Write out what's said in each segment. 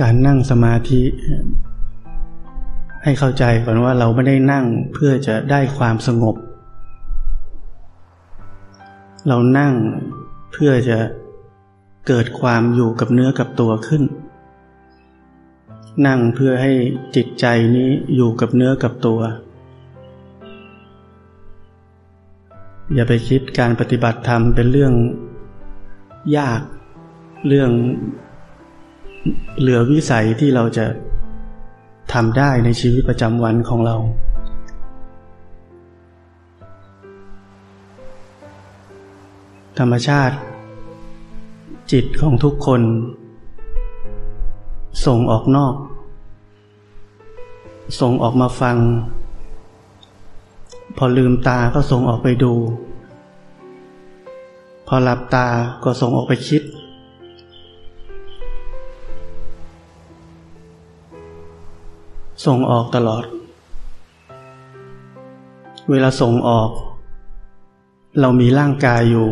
การนั่งสมาธิ ให้เข้าใจก่อนว่าเราไม่ได้นั่งเพื่อจะได้ความสงบ เรานั่งเพื่อจะเกิดความอยู่กับเนื้อกับตัวขึ้น นั่งเพื่อให้จิตใจนี้อยู่กับเนื้อกับตัว อย่าไปคิดการปฏิบัติธรรมเป็นเรื่องยาก เรื่อง เหลือวิสัยที่เราจะทำได้ในชีวิตประจำวันของเรา ธรรมชาติ จิตของทุกคน ส่งออกนอก ส่งออกมาฟัง พอลืมตาก็ส่งออกไปดู พอหลับตาก็ส่งออกไปคิด ส่งออกตลอด เวลาส่งออก เรามีร่างกายอยู่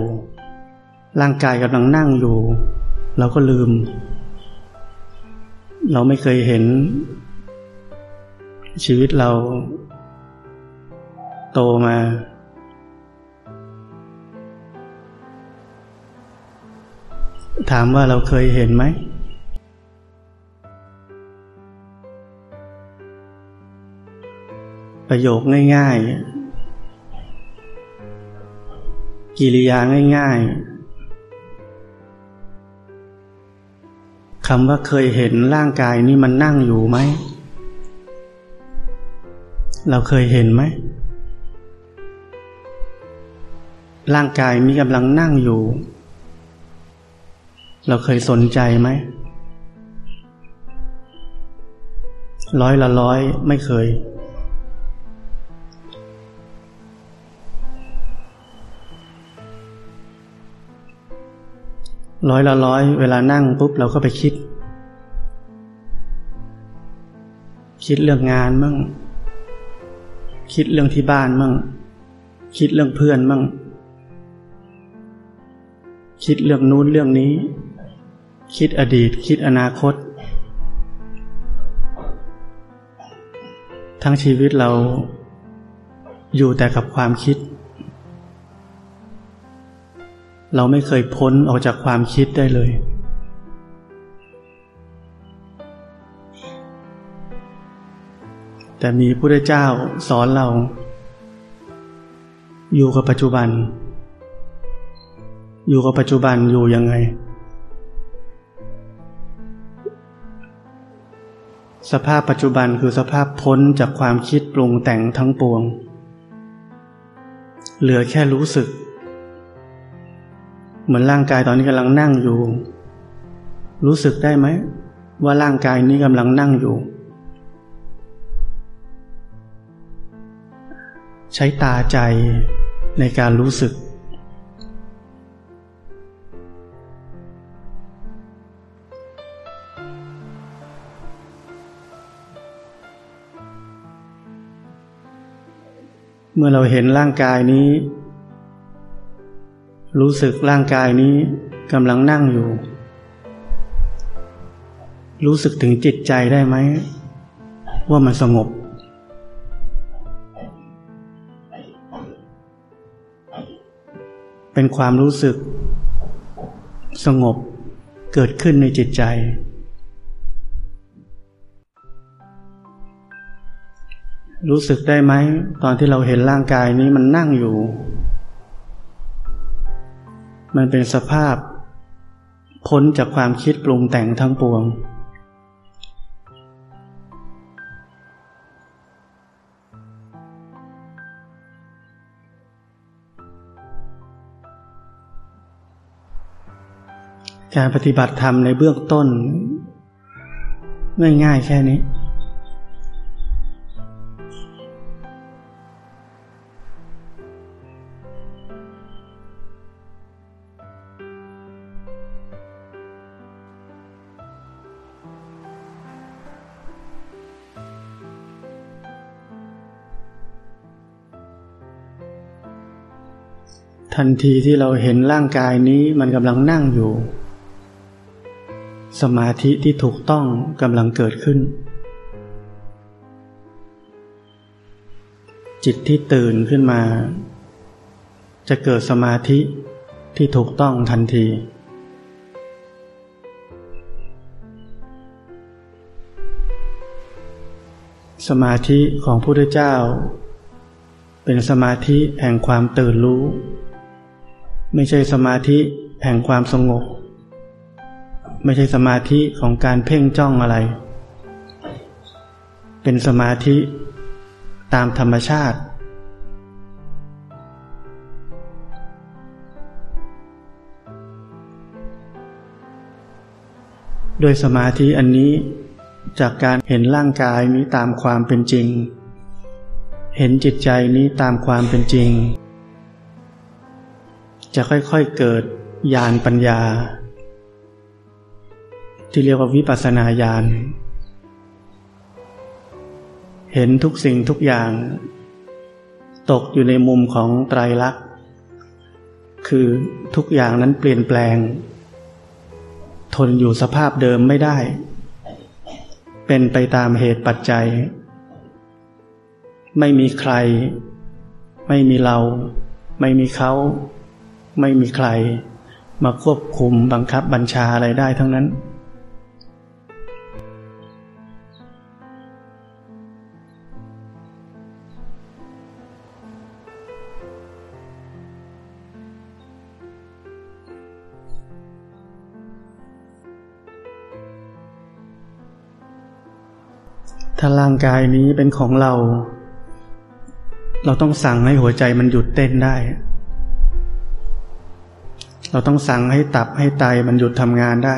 ร่างกายกำลังนั่งอยู่ เราก็ลืม เราไม่เคยเห็น ชีวิตเรา โตมาถามว่าเราเคยเห็นไหม ประโยคง่ายๆ กิริยาง่ายๆคำว่าเคยเห็นร่างกายนี้มันนั่งอยู่ไหม เราเคยเห็นไหม ร่างกายนี้กำลังนั่งอยู่ เราเคยสนใจไหมร้อยละร้อยไม่เคย ร้อยละร้อยเวลานั่งปุ๊บเราก็ไปคิด คิดเรื่องงานมั่งคิดเรื่องที่บ้านมั่งคิดเรื่องเพื่อนมั่งคิดเรื่องนู้นเรื่องนี้ คิดอดีต คิดอนาคต ทั้งชีวิตเราอยู่แต่กับความคิด เราไม่เคยพ้นออกจากความคิดได้เลย แต่มีพระเจ้าสอนเรา อยู่กับปัจจุบัน อยู่กับปัจจุบันอยู่ยังไง สภาพปัจจุบันคือสภาพพ้นจากความคิดปรุงแต่งทั้งปวง เหลือแค่รู้สึก เหมือนร่างกายตอนนี้กำลังนั่งอยู่ รู้สึกได้ไหม ว่าร่างกายนี้กำลังนั่งอยู่ ใช้ตาใจในการรู้สึก เมื่อเราเห็นร่างกายนี้ รู้สึกร่างกายนี้กำลังนั่งอยู่ รู้สึกถึงจิตใจได้ไหม ว่ามันสงบ เป็นความรู้สึก สงบเกิดขึ้นในจิตใจ รู้สึกได้ไหม ตอนที่เราเห็นร่างกายนี้มันนั่งอยู่ มันเป็นสภาพ พ้นจากความคิดปรุงแต่งทั้งปวง การปฏิบัติธรรมในเบื้องต้น ง่ายๆแค่นี้ ทันทีที่เราเห็นร่างกายนี้มันกำลังนั่งอยู่ สมาธิที่ถูกต้องกำลังเกิดขึ้น จิตที่ตื่นขึ้นมา จะเกิดสมาธิที่ถูกต้องทันที สมาธิของพระพุทธเจ้า เป็นสมาธิแห่งความตื่นรู้ ไม่ใช่สมาธิแห่งความสงบ ไม่ใช่สมาธิของการเพ่งจ้องอะไร เป็นสมาธิตามธรรมชาติ โดยสมาธิอันนี้จากการเห็นร่างกายนี้ตามความเป็นจริง เห็นจิตใจนี้ตามความเป็นจริง จะค่อยๆเกิดญาณปัญญา ที่เรียกว่าวิปัสสนาญาณเห็นทุกสิ่งทุกอย่าง ตกอยู่ในมุมของไตรลักษณ์คือทุกอย่างนั้นเปลี่ยนแปลง ทนอยู่สภาพเดิมไม่ได้ เป็นไปตามเหตุปัจจัย ไม่มีใคร ไม่มีเรา ไม่มีเขา ไม่มีใครมาควบคุมบังคับบัญชาอะไรได้ทั้งนั้น ถ้าร่างกายนี้เป็นของเรา เราต้องสั่งให้หัวใจมันหยุดเต้นได้ เราต้องสั่งให้ตับให้ไตมันหยุดทำงานได้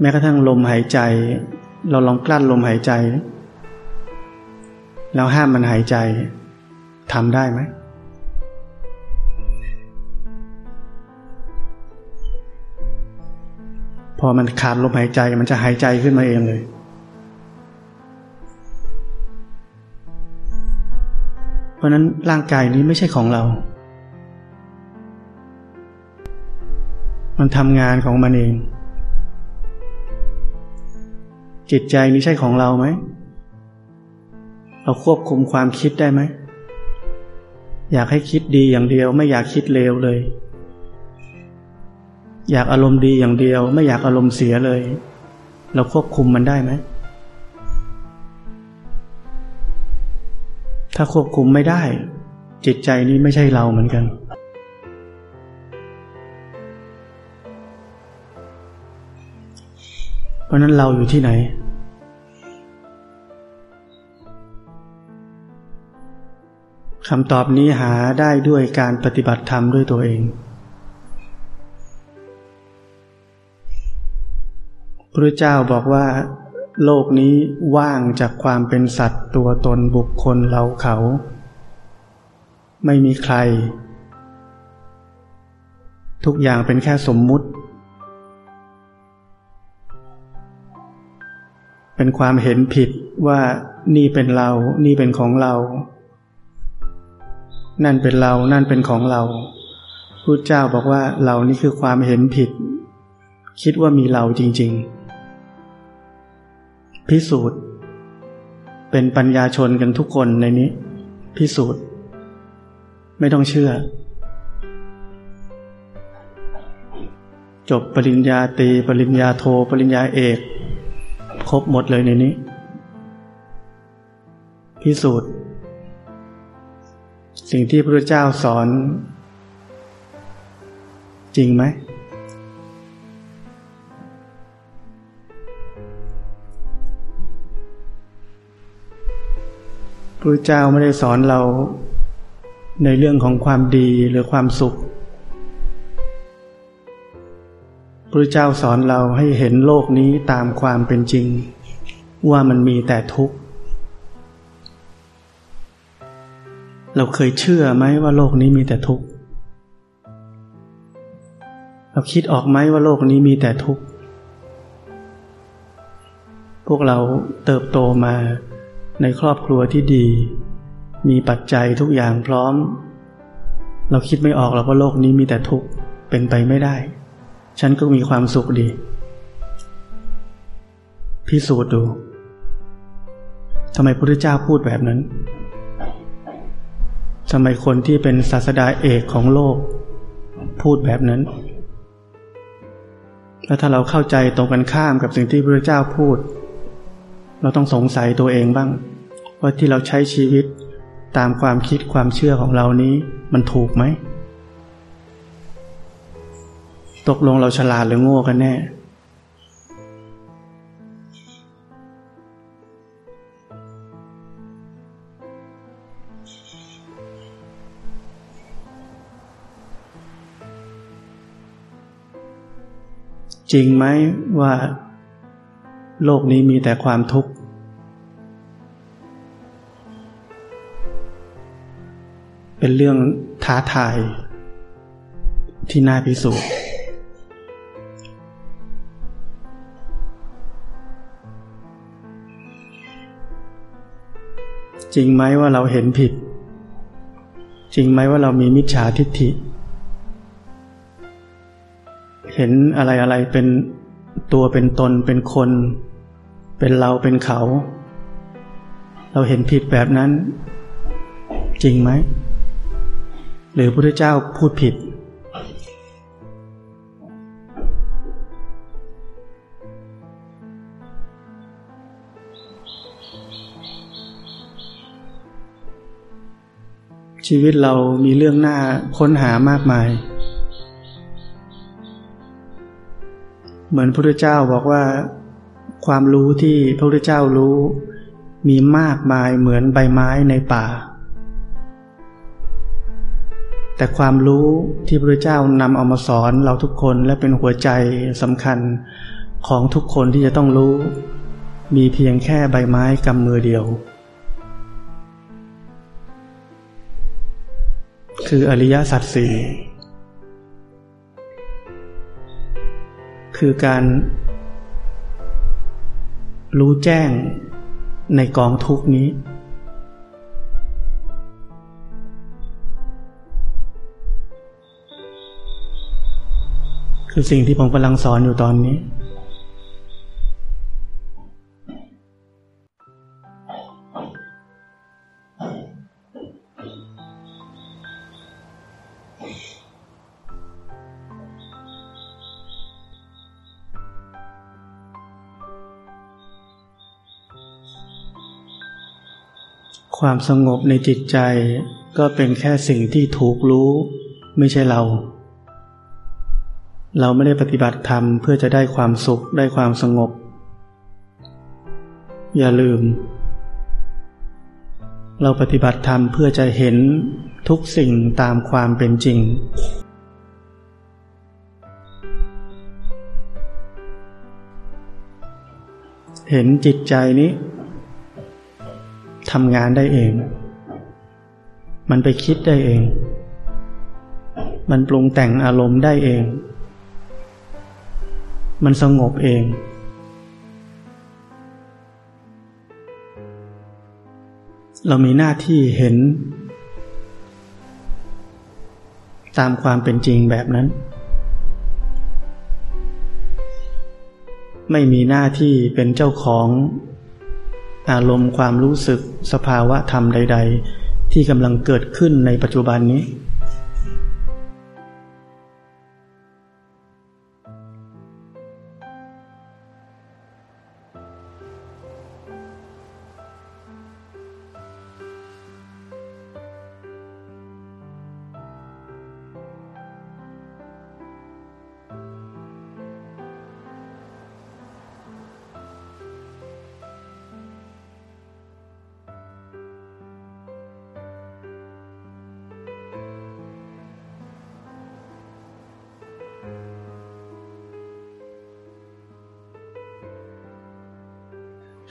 แม้กระทั่งลมหายใจ เราลองกลั้นลมหายใจ แล้วห้ามมันหายใจทำได้ไหมพอมันขาดลมหายใจมันจะหายใจขึ้นมาเองเลย ราะนั้นร่างกายนี้ไม่ใช่ของเรา มันทำงานของมันเอง จิตใจนี้ใช่ของเราไหม เราควบคุมความคิดได้ไหม อยากให้คิดดีอย่างเดียว ไม่อยากคิดเลวเลย อยากอารมณ์ดีอย่างเดียว ไม่อยากอารมณ์เสียเลย เราควบคุมมันได้ไหม ถ้าควบคุมไม่ได้ จิตใจนี้ไม่ใช่เราเหมือนกันเพราะนั้นเราอยู่ที่ไหน คำตอบนี้หาได้ด้วยการปฏิบัติธรรมด้วยตัวเองพระเจ้าบอกว่า โลกนี้ว่างจากความเป็นสัตว์ตัวตนบุคคลเราเขา ไม่มีใคร ทุกอย่างเป็นแค่สมมุติ เป็นความเห็นผิดว่านี่เป็นเรา นี่เป็นของเรา นั่นเป็นเรา นั่นเป็นของเราพระเจ้าบอกว่าเรานี่คือความเห็นผิด คิดว่ามีเราจริง ๆ พิสูจน์ เป็นปัญญาชนกันทุกคนในนี้ พิสูจน์ ไม่ต้องเชื่อ จบปริญญาตรีปริญญาโทปริญญาเอก ครบหมดเลยในนี้ พิสูจน์ สิ่งที่พระเจ้าสอน จริงไหม พระเจ้าไม่ได้สอนเราในเรื่องของความดีหรือความสุขพระเจ้าสอนเราให้เห็นโลกนี้ตามความเป็นจริง ว่ามันมีแต่ทุกข์ เราเคยเชื่อไหมว่าโลกนี้มีแต่ทุกข์ เราคิดออกไหมว่าโลกนี้มีแต่ทุกข์ พวกเราเติบโตมา ในครอบครัวที่ดี มีปัจจัยทุกอย่างพร้อม เราคิดไม่ออกแล้วว่าโลกนี้มีแต่ทุกข์เป็นไปไม่ได้ ฉันก็มีความสุขดี พิสูจน์ดูทำไมพระพุทธเจ้าพูดแบบนั้นทำไมคนที่เป็นศาสดาเอกของโลก พูดแบบนั้น แล้วถ้าเราเข้าใจตรงกันข้ามกับสิ่งที่พระเจ้าพูด เราต้องสงสัยตัวเองบ้าง ว่าที่เราใช้ชีวิตตามความคิดความเชื่อของเรานี้มันถูกไหม ตกลงเราฉลาดหรือโง่กันแน่ จริงไหมว่า โลกนี้มีแต่ความทุกข์ เป็นเรื่องท้าทายที่น่าพิสูจน์จริงไหมว่าเราเห็นผิด จริงไหมว่าเรามีมิจฉาทิฏฐิ เห็นอะไรอะไรเป็นตัวเป็นตนเป็นคน เป็นเราเป็นเขา เราเห็นผิดแบบนั้น จริงไหม หรือพระเจ้าพูดผิด ชีวิตเรามีเรื่องหน้าค้นหามากมาย เหมือนพระเจ้าบอกว่าความรู้ที่พระพุทธเจ้ารู้มีมากมายเหมือนใบไม้ในป่า แต่ความรู้ที่พระเจ้านำเอามาสอนเราทุกคนและเป็นหัวใจสำคัญของทุกคนที่จะต้องรู้ มีเพียงแค่ใบไม้กำมือเดียว คืออริยสัจสี่คือการรู้แจ้งในกองทุกนี้ คือสิ่งที่ผมกำลังสอนอยู่ตอนนี้ ความสงบในจิตใจก็เป็นแค่สิ่งที่ถูกรู้ไม่ใช่เรา เราไม่ได้ปฏิบัติธรรมเพื่อจะได้ความสุขได้ความสงบ อย่าลืม เราปฏิบัติธรรมเพื่อจะเห็นทุกสิ่งตามความเป็นจริง เห็นจิตใจนี้ทำงานได้เอง มันไปคิดได้เอง มันปรุงแต่งอารมณ์ได้เอง มันสงบเองเรามีหน้าที่เห็น ตามความเป็นจริงแบบนั้น ไม่มีหน้าที่เป็นเจ้าของอารมณ์ความรู้สึกสภาวะธรรมใด ๆ ที่กำลังเกิดขึ้นในปัจจุบันนี้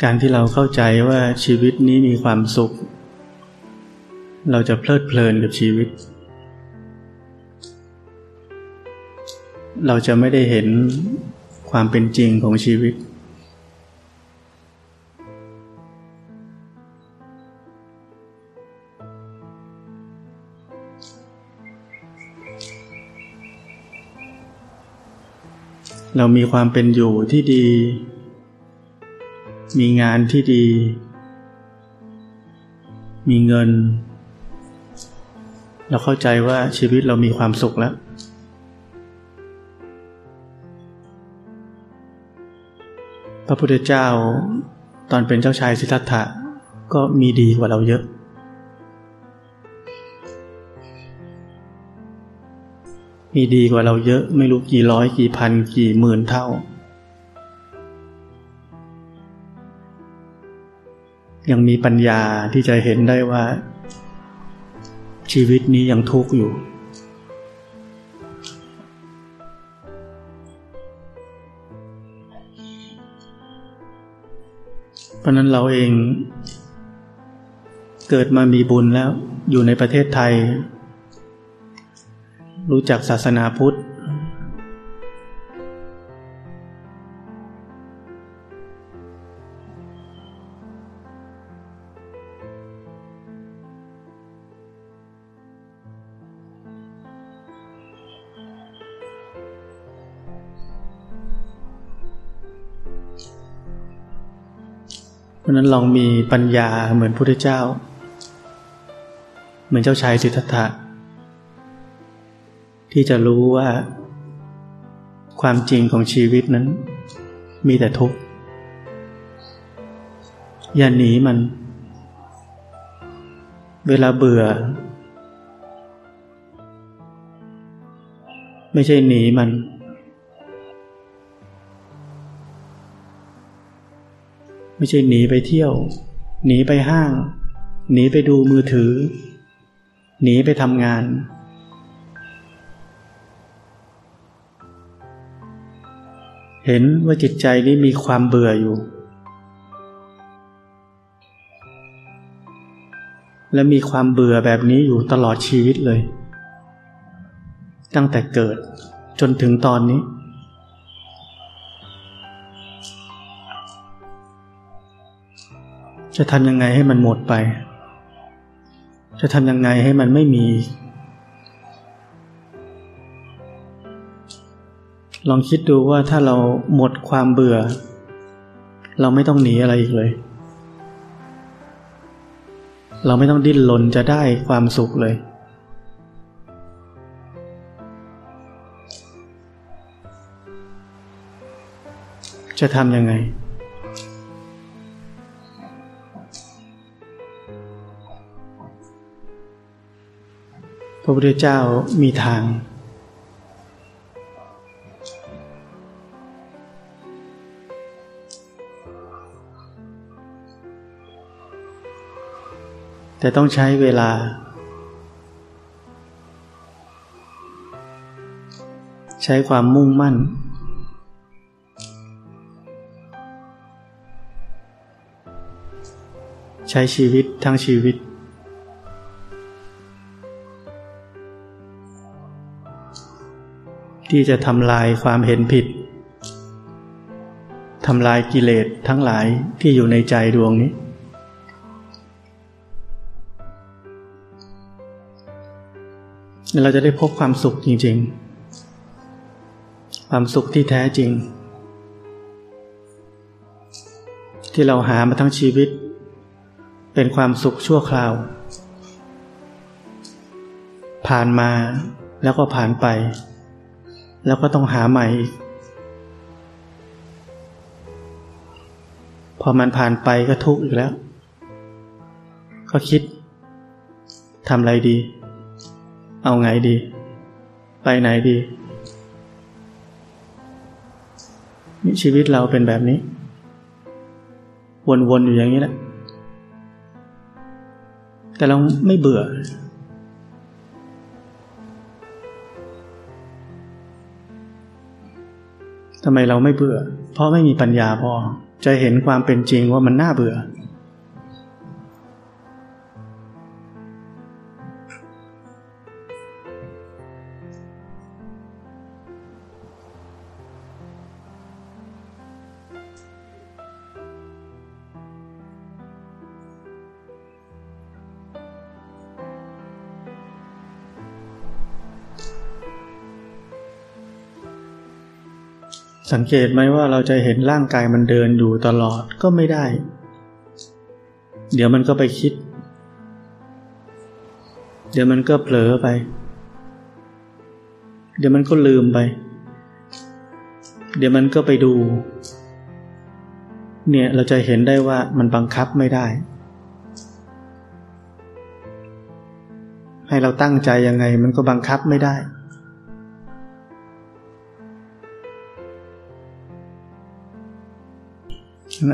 การที่เราเข้าใจว่าชีวิตนี้มีความสุข เราจะเพลิดเพลินกับชีวิต เราจะไม่ได้เห็นความเป็นจริงของชีวิต เรามีความเป็นอยู่ที่ดี มีงานที่ดี มีเงิน เราเข้าใจว่าชีวิตเรามีความสุขแล้ว พระพุทธเจ้าตอนเป็นเจ้าชายสิทธัตถะก็มีดีกว่าเราเยอะ มีดีกว่าเราเยอะไม่รู้กี่ร้อยกี่พันกี่หมื่นเท่า ยังมีปัญญาที่จะเห็นได้ว่า ชีวิตนี้ยังทุกข์อยู่ เพราะนั้นเราเอง เกิดมามีบุญแล้วอยู่ในประเทศไทย รู้จักศาสนาพุทธ ราะนั้นลองมีปัญญาเหมือนพุทธเจ้า เหมือนเจ้าชายสิทธัตถะที่จะรู้ว่า ความจริงของชีวิตนั้น มีแต่ทุกข์อย่าหนีมัน เวลาเบื่อ ไม่ใช่หนีมัน ไม่ใช่หนีไปเที่ยว หนีไปห้าง หนีไปดูมือถือ หนีไปทำงาน เห็นว่าจิตใจนี้มีความเบื่ออยู่ และมีความเบื่อแบบนี้อยู่ตลอดชีวิตเลย ตั้งแต่เกิดจนถึงตอนนี้ จะทำยังไงให้มันหมดไป จะทำยังไงให้มันไม่มี ลองคิดดูว่าถ้าเราหมดความเบื่อ เราไม่ต้องหนีอะไรอีกเลย เราไม่ต้องดิ้นรนจะได้ความสุขเลย จะทำยังไง ระพุทธเจ้ามีทาง แต่ต้องใช้เวลา ใช้ความมุ่งมั่น ใช้ชีวิตทั้งชีวิต ที่จะทำลายความเห็นผิดทำลายกิเลสทั้งหลายที่อยู่ในใจดวงนี้ เราจะได้พบความสุขจริง ๆ ความสุขที่แท้จริง ที่เราหามาทั้งชีวิต เป็นความสุขชั่วคราว ผ่านมาแล้วก็ผ่านไป แล้วก็ต้องหาใหม่อีก พอมันผ่านไปก็ทุกข์อีกแล้ว ก็คิดทำอะไรดี เอาไงดี ไปไหนดีนี่ชีวิตเราเป็นแบบนี้ วนๆอยู่อย่างนี้แหละแต่เราไม่เบื่อ ทำไมเราไม่เบื่อ เพราะไม่มีปัญญาพอ จะเห็นความเป็นจริงว่ามันน่าเบื่อ สังเกตไหมว่าเราจะเห็นร่างกายมันเดินอยู่ตลอดก็ไม่ได้ เดี๋ยวมันก็ไปคิด เดี๋ยวมันก็เผลอไป เดี๋ยวมันก็ลืมไป เดี๋ยวมันก็ไปดู เนี่ยเราจะเห็นได้ว่ามันบังคับไม่ได้ ให้เราตั้งใจยังไงมันก็บังคับไม่ได้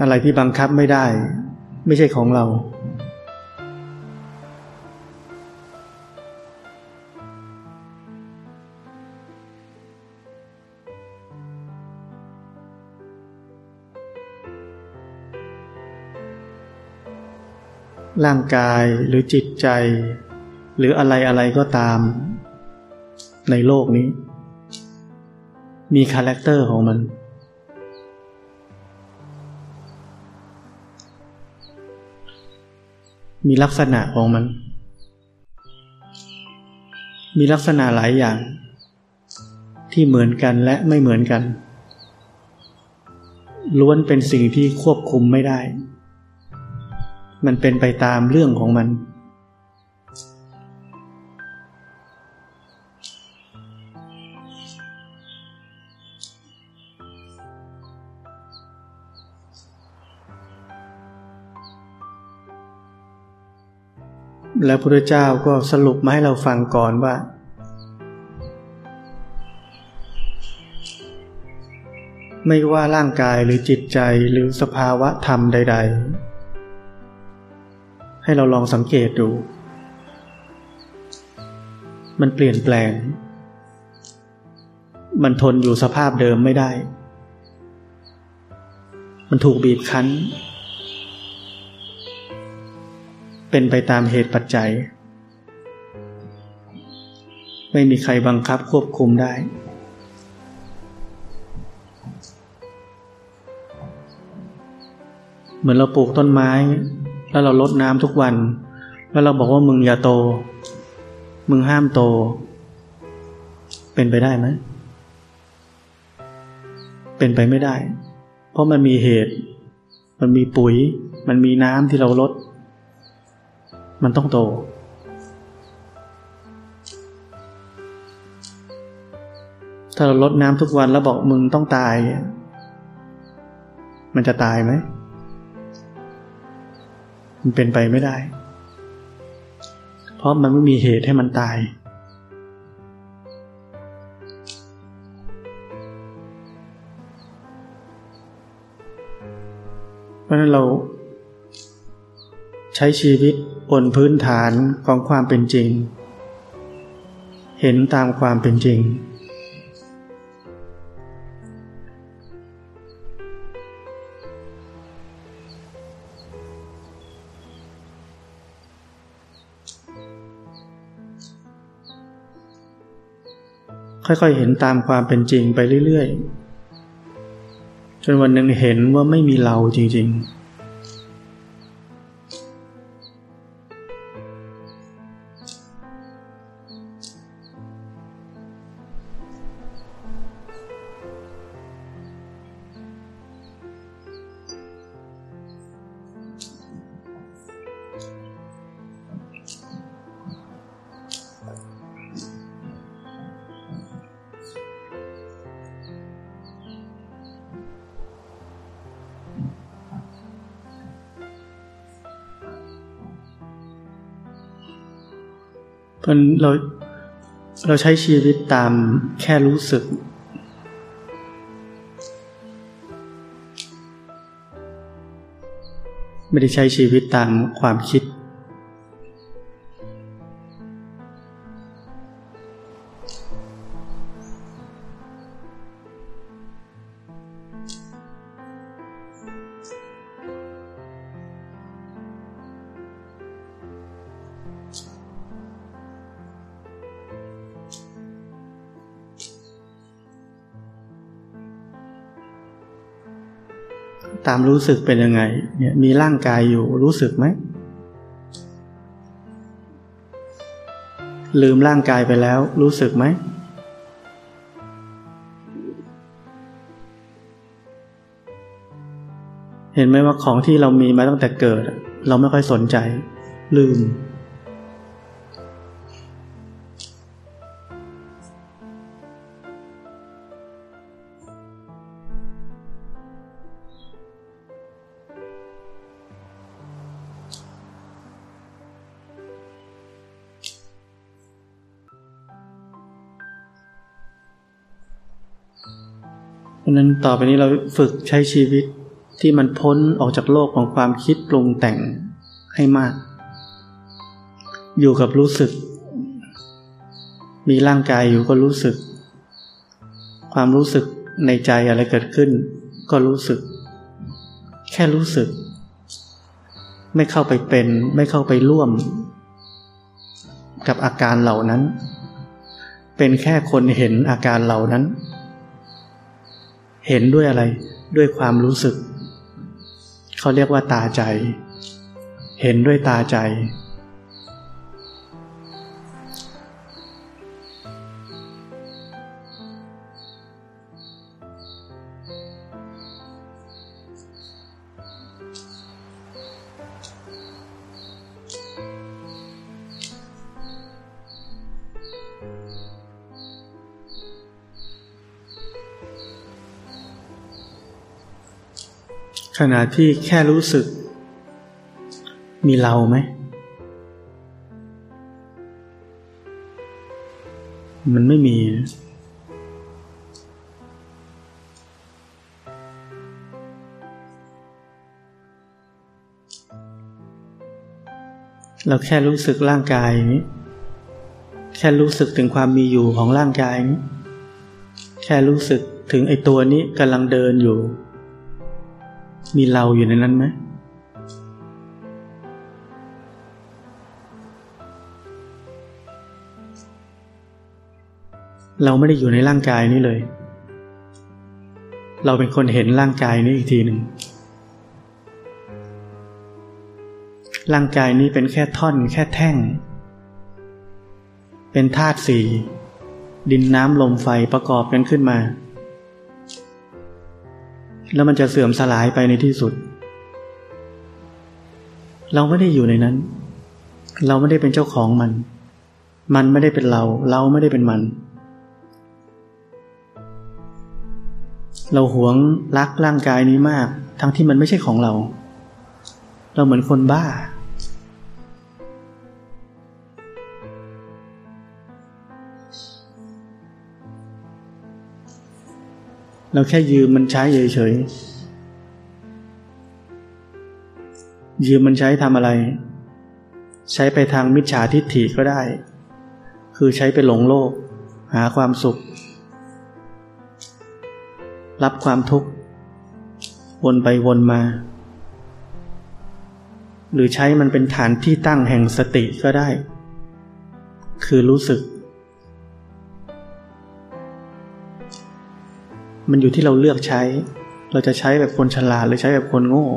อะไรที่บังคับไม่ได้ ไม่ใช่ของเรา ร่างกายหรือจิตใจ หรืออะไรอะไรก็ตาม ในโลกนี้ มี character ของมัน มีลักษณะของมัน มีลักษณะหลายอย่าง ที่เหมือนกันและไม่เหมือนกัน ล้วนเป็นสิ่งที่ควบคุมไม่ได้ มันเป็นไปตามเรื่องของมัน แล้วพระเจ้าก็สรุปมาให้เราฟังก่อนว่า ไม่ว่าร่างกายหรือจิตใจหรือสภาวะธรรมใด ๆ ให้เราลองสังเกตดู มันเปลี่ยนแปลง มันทนอยู่สภาพเดิมไม่ได้ มันถูกบีบคั้น เป็นไปตามเหตุปัจจัย ไม่มีใครบังคับควบคุมได้ เหมือนเราปลูกต้นไม้ แล้วเราลดน้ำทุกวัน แล้วเราบอกว่ามึงอย่าโต มึงห้ามโต เป็นไปได้ไหมเป็นไปไม่ได้ เพราะมันมีเหตุ มันมีปุ๋ย มันมีน้ำที่เราลด มันต้องโต ถ้าเราลดน้ำทุกวันแล้วบอกมึงต้องตาย มันจะตายไหม มันเป็นไปไม่ได้ เพราะมันไม่มีเหตุให้มันตายเพราะนั้นเรา ใช้ชีวิตบนพื้นฐานของความเป็นจริง เห็นตามความเป็นจริง ค่อยๆ เห็นตามความเป็นจริงไปเรื่อยๆ จนวันหนึ่งเห็นว่าไม่มีเราจริง ๆ เราเราใช้ชีวิตตามแค่รู้สึก ไม่ได้ใช้ชีวิตตามความคิด ตามรู้สึกเป็นยังไง เนี่ยมีร่างกายอยู่รู้สึกไหม ลืมร่างกายไปแล้วรู้สึกไหม เห็นไหมว่าของที่เรามีมาตั้งแต่เกิด เราไม่ค่อยสนใจ ลืม ต่อไปนี้เราฝึกใช้ชีวิตที่มันพ้นออกจากโลกของความคิดปรุงแต่งให้มาก อยู่กับรู้สึก มีร่างกายอยู่ก็รู้สึก ความรู้สึกในใจอะไรเกิดขึ้น ก็รู้สึก แค่รู้สึก ไม่เข้าไปเป็น ไม่เข้าไปร่วม กับอาการเหล่านั้น เป็นแค่คนเห็นอาการเหล่านั้น เห็นด้วยอะไรด้วยความรู้สึก เขาเรียกว่าตาใจ เห็นด้วยตาใจ ขณะที่แค่รู้สึก มีเราไหม มันไม่มี เราแค่รู้สึกร่างกายนี้ แค่รู้สึกถึงความมีอยู่ของร่างกายนี้ แค่รู้สึกถึงไอ้ตัวนี้กำลังเดินอยู่ มีเราอยู่ในนั้นไหมเราไม่ได้อยู่ในร่างกายนี้เลย เราเป็นคนเห็นร่างกายนี้อีกทีหนึ่ง ร่างกายนี้เป็นแค่ท่อน แค่แท่ง เป็นธาตุสี่ ดินน้ำลมไฟประกอบกันขึ้นมา แล้วมันจะเสื่อมสลายไปในที่สุด เราไม่ได้อยู่ในนั้น เราไม่ได้เป็นเจ้าของมัน มันไม่ได้เป็นเรา เราไม่ได้เป็นมัน เราหวงรักร่างกายนี้มาก ทั้งที่มันไม่ใช่ของเรา เราเหมือนคนบ้า เราแค่ยืมมันใช้เฉยๆยืมมันใช้ทำอะไร ใช้ไปทางมิจฉาทิฏฐิก็ได้ คือใช้ไปหลงโลก หาความสุข รับความทุกข์ วนไปวนมา หรือใช้มันเป็นฐานที่ตั้งแห่งสติก็ได้ คือรู้สึก มันอยู่ที่เราเลือกใช้ เราจะใช้แบบคนฉลาดหรือใช้แบบคนโง่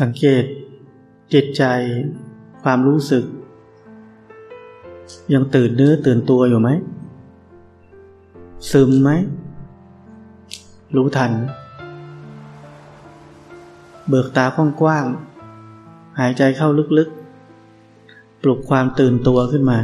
สังเกต จิตใจ ความรู้สึก ยังตื่นเนื้อตื่นตัวอยู่ไหม ซึมไหม รู้ทัน เบิกตากว้างๆหายใจเข้าลึกๆ ปลุกความตื่นตัวขึ้นมา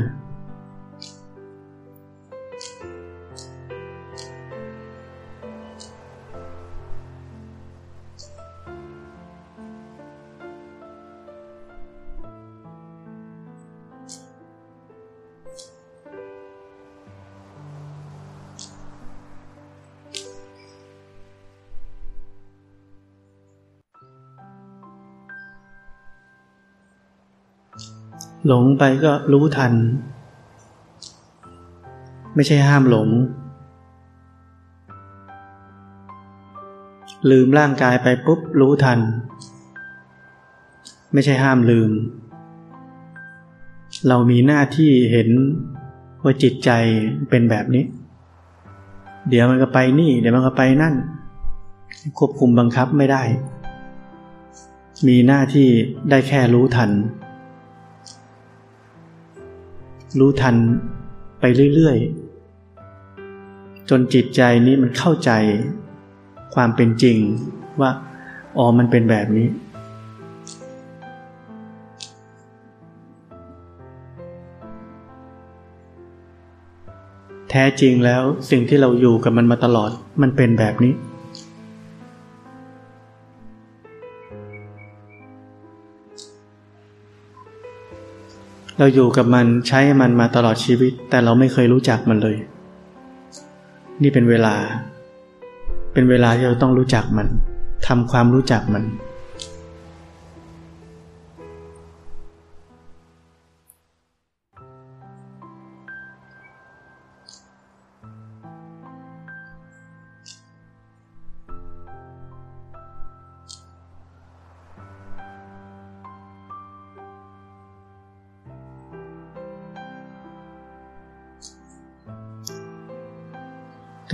หลงไปก็รู้ทัน ไม่ใช่ห้ามหลง ลืมร่างกายไปปุ๊บรู้ทัน ไม่ใช่ห้ามลืม เรามีหน้าที่เห็นว่าจิตใจเป็นแบบนี้ เดี๋ยวมันก็ไปนี่ เดี๋ยวมันก็ไปนั่น ควบคุมบังคับไม่ได้ มีหน้าที่ได้แค่รู้ทัน รู้ทันไปเรื่อยๆ จนจิตใจนี้มันเข้าใจความเป็นจริงว่าอ๋อมันเป็นแบบนี้ แท้จริงแล้วสิ่งที่เราอยู่กับมันมาตลอดมันเป็นแบบนี้ เราอยู่กับมันใช้มันมาตลอดชีวิต แต่เราไม่เคยรู้จักมันเลย นี่เป็นเวลา เป็นเวลาที่เราต้องรู้จักมันทำความรู้จักมัน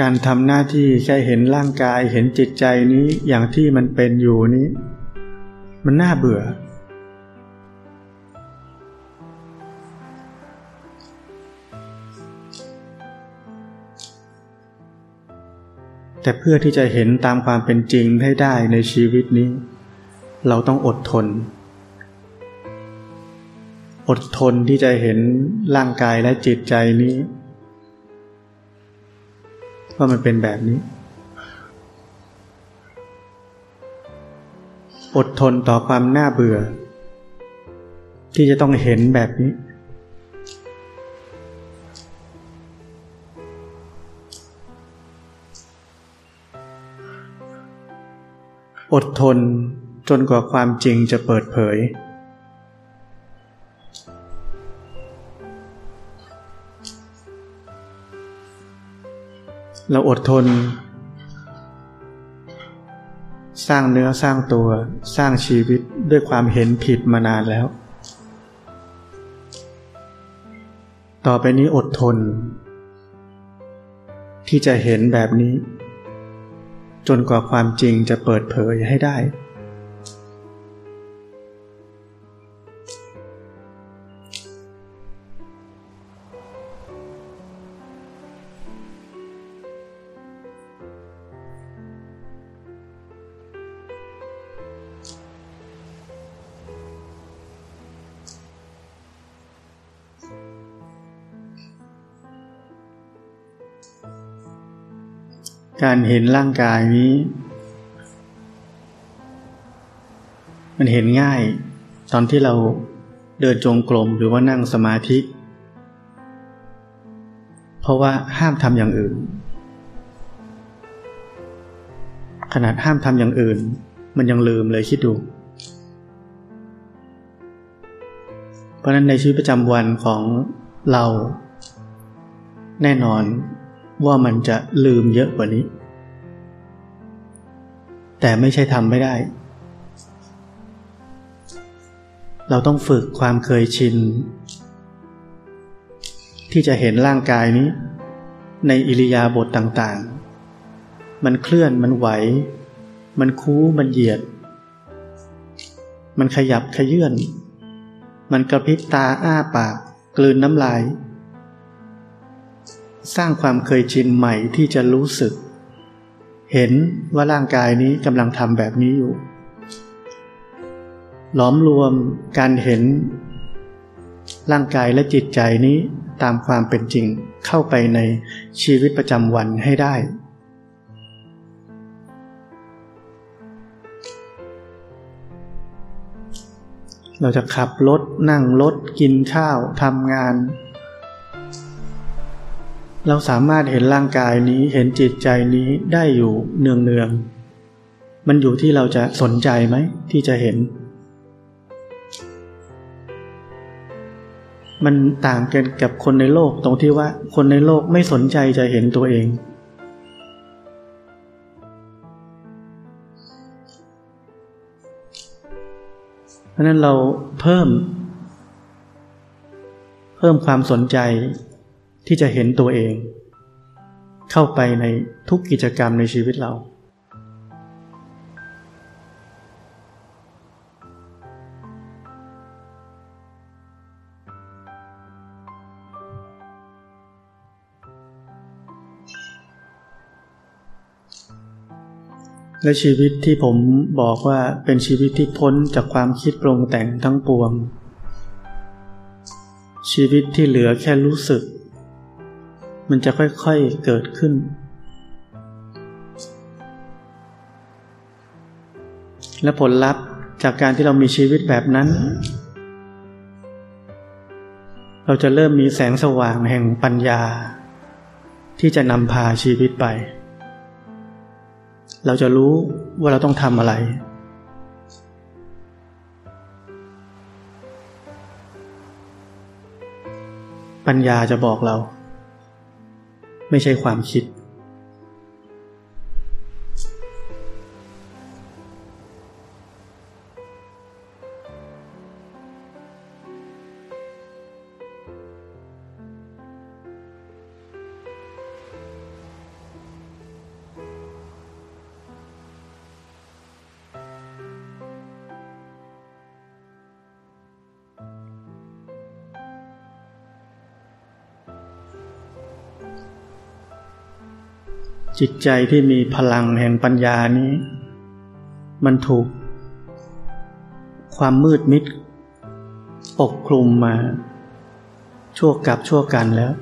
การทำหน้าที่แค่เห็นร่างกายเห็นจิตใจนี้อย่างที่มันเป็นอยู่นี้ มันน่าเบื่อ แต่เพื่อที่จะเห็นตามความเป็นจริงให้ได้ในชีวิตนี้ เราต้องอดทน อดทนที่จะเห็นร่างกายและจิตใจนี้ ว่ามันเป็นแบบนี้ อดทนต่อความน่าเบื่อ ที่จะต้องเห็นแบบนี้ อดทนจนกว่าความจริงจะเปิดเผย เราอดทน สร้างเนื้อสร้างตัวสร้างชีวิตด้วยความเห็นผิดมานานแล้ว ต่อไปนี้อดทน ที่จะเห็นแบบนี้ จนกว่าความจริงจะเปิดเผยให้ได้ การเห็นร่างกายนี้ มันเห็นง่าย ตอนที่เราเดินจงกรมหรือว่านั่งสมาธิ เพราะว่าห้ามทำอย่างอื่น ขนาดห้ามทำอย่างอื่น มันยังลืมเลยคิดดู เพราะนั้นในชีวิตประจำวันของเราแน่นอน ว่ามันจะลืมเยอะกว่านี้ แต่ไม่ใช่ทำไม่ได้ เราต้องฝึกความเคยชิน ที่จะเห็นร่างกายนี้ ในอิริยาบถต่างๆ มันเคลื่อนมันไหว มันคู้มันเหยียด มันขยับขยื่น มันกระพริบตาอ้าปาก กลืนน้ำลาย สร้างความเคยชินใหม่ที่จะรู้สึก เห็นว่าร่างกายนี้กำลังทำแบบนี้อยู่ หลอมรวมการเห็น ร่างกายและจิตใจนี้ตามความเป็นจริงเข้าไปในชีวิตประจำวันให้ได้ เราจะขับรถนั่งรถกินข้าวทำงาน เราสามารถเห็นร่างกายนี้เห็นจิตใจนี้ได้อยู่เนืองเนือง มันอยู่ที่เราจะสนใจไหมที่จะเห็น มันต่างกันกับคนในโลกตรงที่ว่าคนในโลกไม่สนใจจะเห็นตัวเอง เพราะนั้นเราเพิ่ม เพิ่มความสนใจ ที่จะเห็นตัวเอง เข้าไปในทุกกิจกรรมในชีวิตเรา และชีวิตที่ผมบอกว่าเป็นชีวิตที่พ้นจากความคิดปรุงแต่งทั้งปวง ชีวิตที่เหลือแค่รู้สึก มันจะค่อยๆเกิดขึ้น และผลลัพธ์จากการที่เรามีชีวิตแบบนั้น เราจะเริ่มมีแสงสว่างแห่งปัญญา ที่จะนำพาชีวิตไป เราจะรู้ว่าเราต้องทำอะไรปัญญาจะบอกเรา ไม่ใช่ความคิด จิตใจที่มีพลังแห่งปัญญานี้ มันถูก ความมืดมิดปกคลุมมา ชั่วกับชั่วกันแล้ว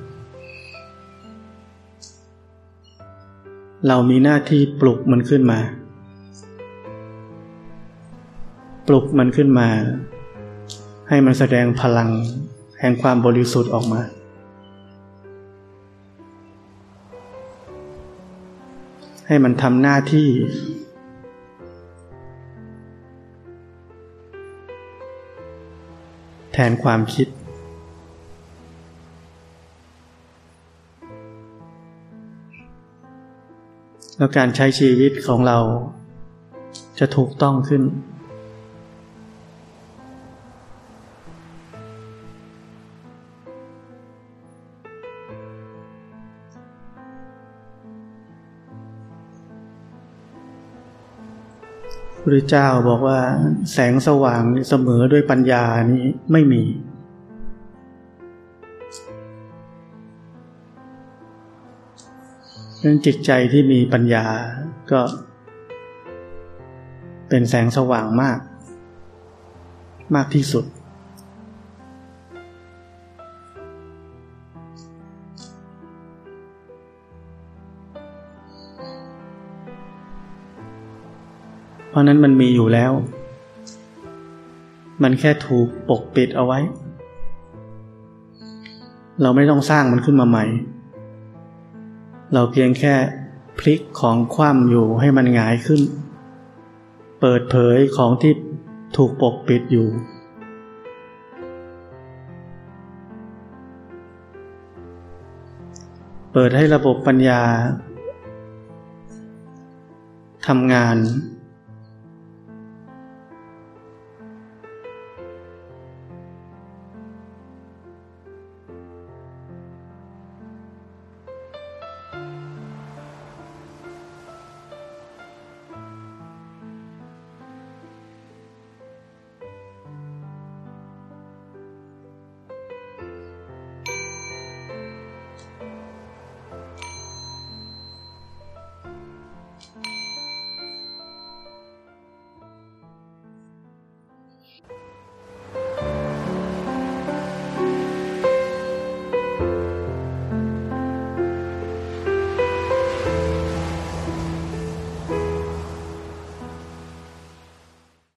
เรามีหน้าที่ปลุกมันขึ้นมา ปลุกมันขึ้นมา ให้มันแสดงพลังแห่งความบริสุทธิ์ออกมา ให้มันทำหน้าที่ แทนความคิด แล้วการใช้ชีวิตของเราจะถูกต้องขึ้น พระเจ้าบอกว่าแสงสว่างเสมอด้วยปัญญานี้ไม่มี เรื่องจิตใจที่มีปัญญาก็ เป็นแสงสว่างมาก มากที่สุด ราะนั้นมันมีอยู่แล้ว มันแค่ถูกปกปิดเอาไว้ เราไม่ต้องสร้างมันขึ้นมาใหม่ เราเพียงแค่พลิกของคว่ำอยู่ให้มันหงายขึ้น เปิดเผยของที่ถูกปกปิดอยู่ เปิดให้ระบบปัญญาทำงาน